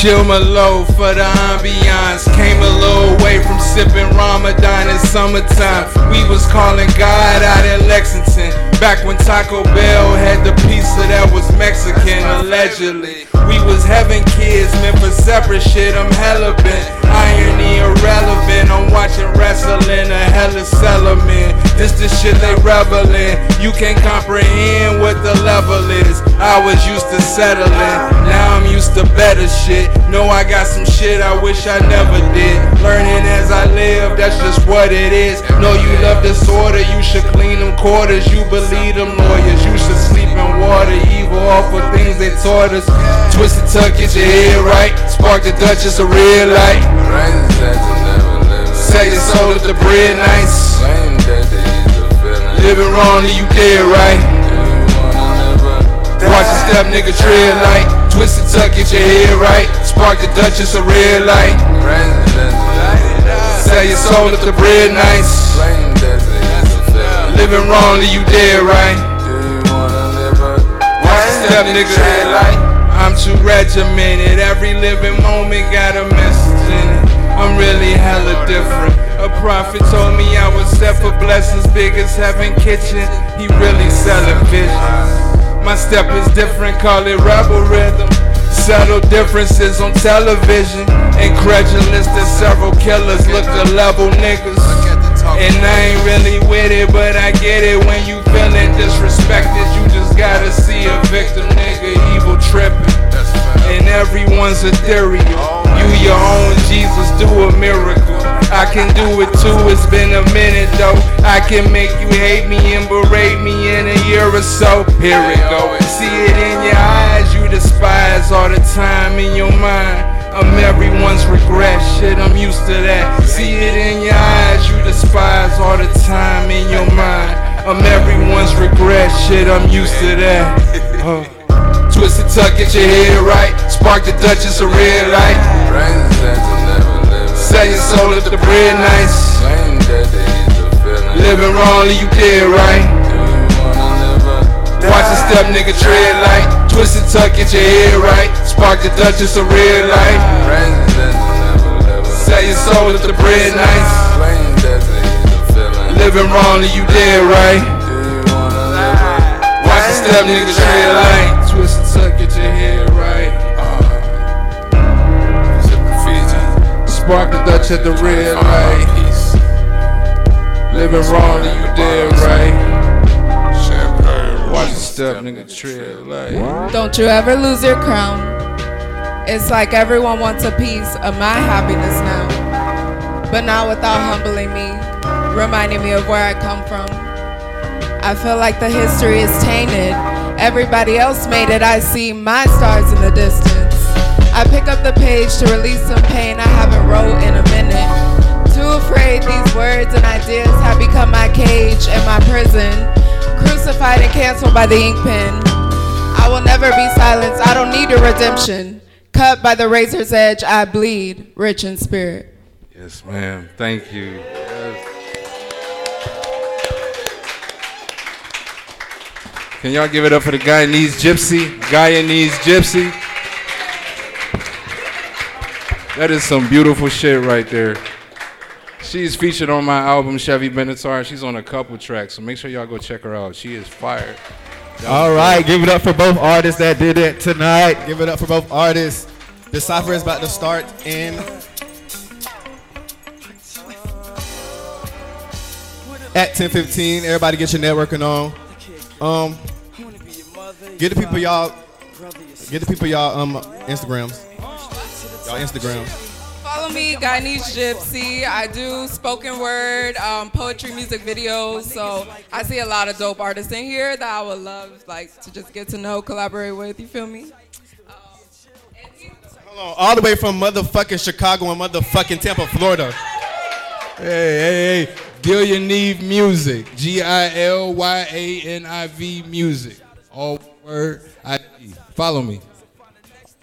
Chill my low for the ambiance. Came a little way from sipping Ramadan in summertime. We was calling God out in Lexington. Back when Taco Bell had the pizza that was Mexican, allegedly. We was having kids meant for separate shit. I'm hella bent. Irony irrelevant. I'm watching wrestling. A hella settlement. This the shit they revel in. You can't comprehend what the level is. I was used to settling. Now I'm used to better shit. Know I got some shit I wish I never did. Learning what it is. Know you love disorder, you should clean them quarters. You believe them lawyers, you should sleep in water. Evil awful things they taught us. Twisted tuck, get your head right. Spark the Duchess a red light. Sell your soul if the bread nice. Living wrong, you dead right. Watch the step, nigga, tread light. Twisted tuck, get your head right. Spark the Duchess a red light. Soul if the bread nice. Living wrong, then you dead right. The step, nigga. I'm too regimented. Every living moment got a message in it. I'm really hella different. A prophet told me I was set for blessings big as heaven kitchen. He really selling visions. My step is different, call it rebel rhythm. Settle differences on television. Incredulous that several killers look to level niggas. And I ain't really with it, but I get it when you feeling disrespected. You just gotta see a victim, nigga, evil tripping. And everyone's theory. You your own Jesus, do a miracle. I can do it too, it's been a minute though. I can make you hate me and berate me in a year or so. Here it go. See it in your eyes, you despise all the time in your mind. Regret, shit, I'm used to that. See it in your eyes, you despise all the time in your mind. I'm everyone's regret, shit, I'm used to that. Uh. and tuck, get your head right. Spark the Duchess a red light. Sell your soul if the bread nice. Living wrong, you dead right. Watch the step, nigga, tread light. Twist and tuck, get your head right. Spark the Duchess a red light. Sell your soul if the bread nice. Living wrong, you dead right. Watch the step, nigga, tread light. Twisted tuck, get your head right. Uh, Spark the Dutch at the red light. Living wrong, you dead right. Watch the step, nigga, tread light. Don't you ever lose your crown. It's like everyone wants a piece of my happiness now, but not without humbling me, reminding me of where I come from. I feel like the history is tainted. Everybody else made it, I see my stars in the distance. I pick up the page to release some pain I haven't wrote in a minute. Too afraid these words and ideas have become my cage and my prison. Crucified and canceled by the ink pen. I will never be silenced. I don't need a redemption. Cut by the razor's edge, I bleed, rich in spirit. Yes, ma'am. Thank you. Yes. Can y'all give it up for the Guyanese Gypsy? Guyanese Gypsy. That is some beautiful shit right there. She's featured on my album Chevy Benatar. She's on a couple tracks, so make sure y'all go check her out. She is fired. All right, give it up for both artists that did it tonight. Give it up for both artists. The cipher is about to start in at 10:15. Everybody get your networking on. Um, get the people y'all. Get the people y'all um Instagrams. Y'all Instagrams. Follow me, Guyanese Gypsy. I do spoken word, um, poetry, music videos. So I see a lot of dope artists in here that I would love, like, to just get to know, collaborate with. You feel me? Hold on, all the way from motherfucking Chicago and motherfucking Tampa, Florida. Hey, hey, hey. Gilyaniv Music. G I L Y A N I V Music. All word. I Follow me.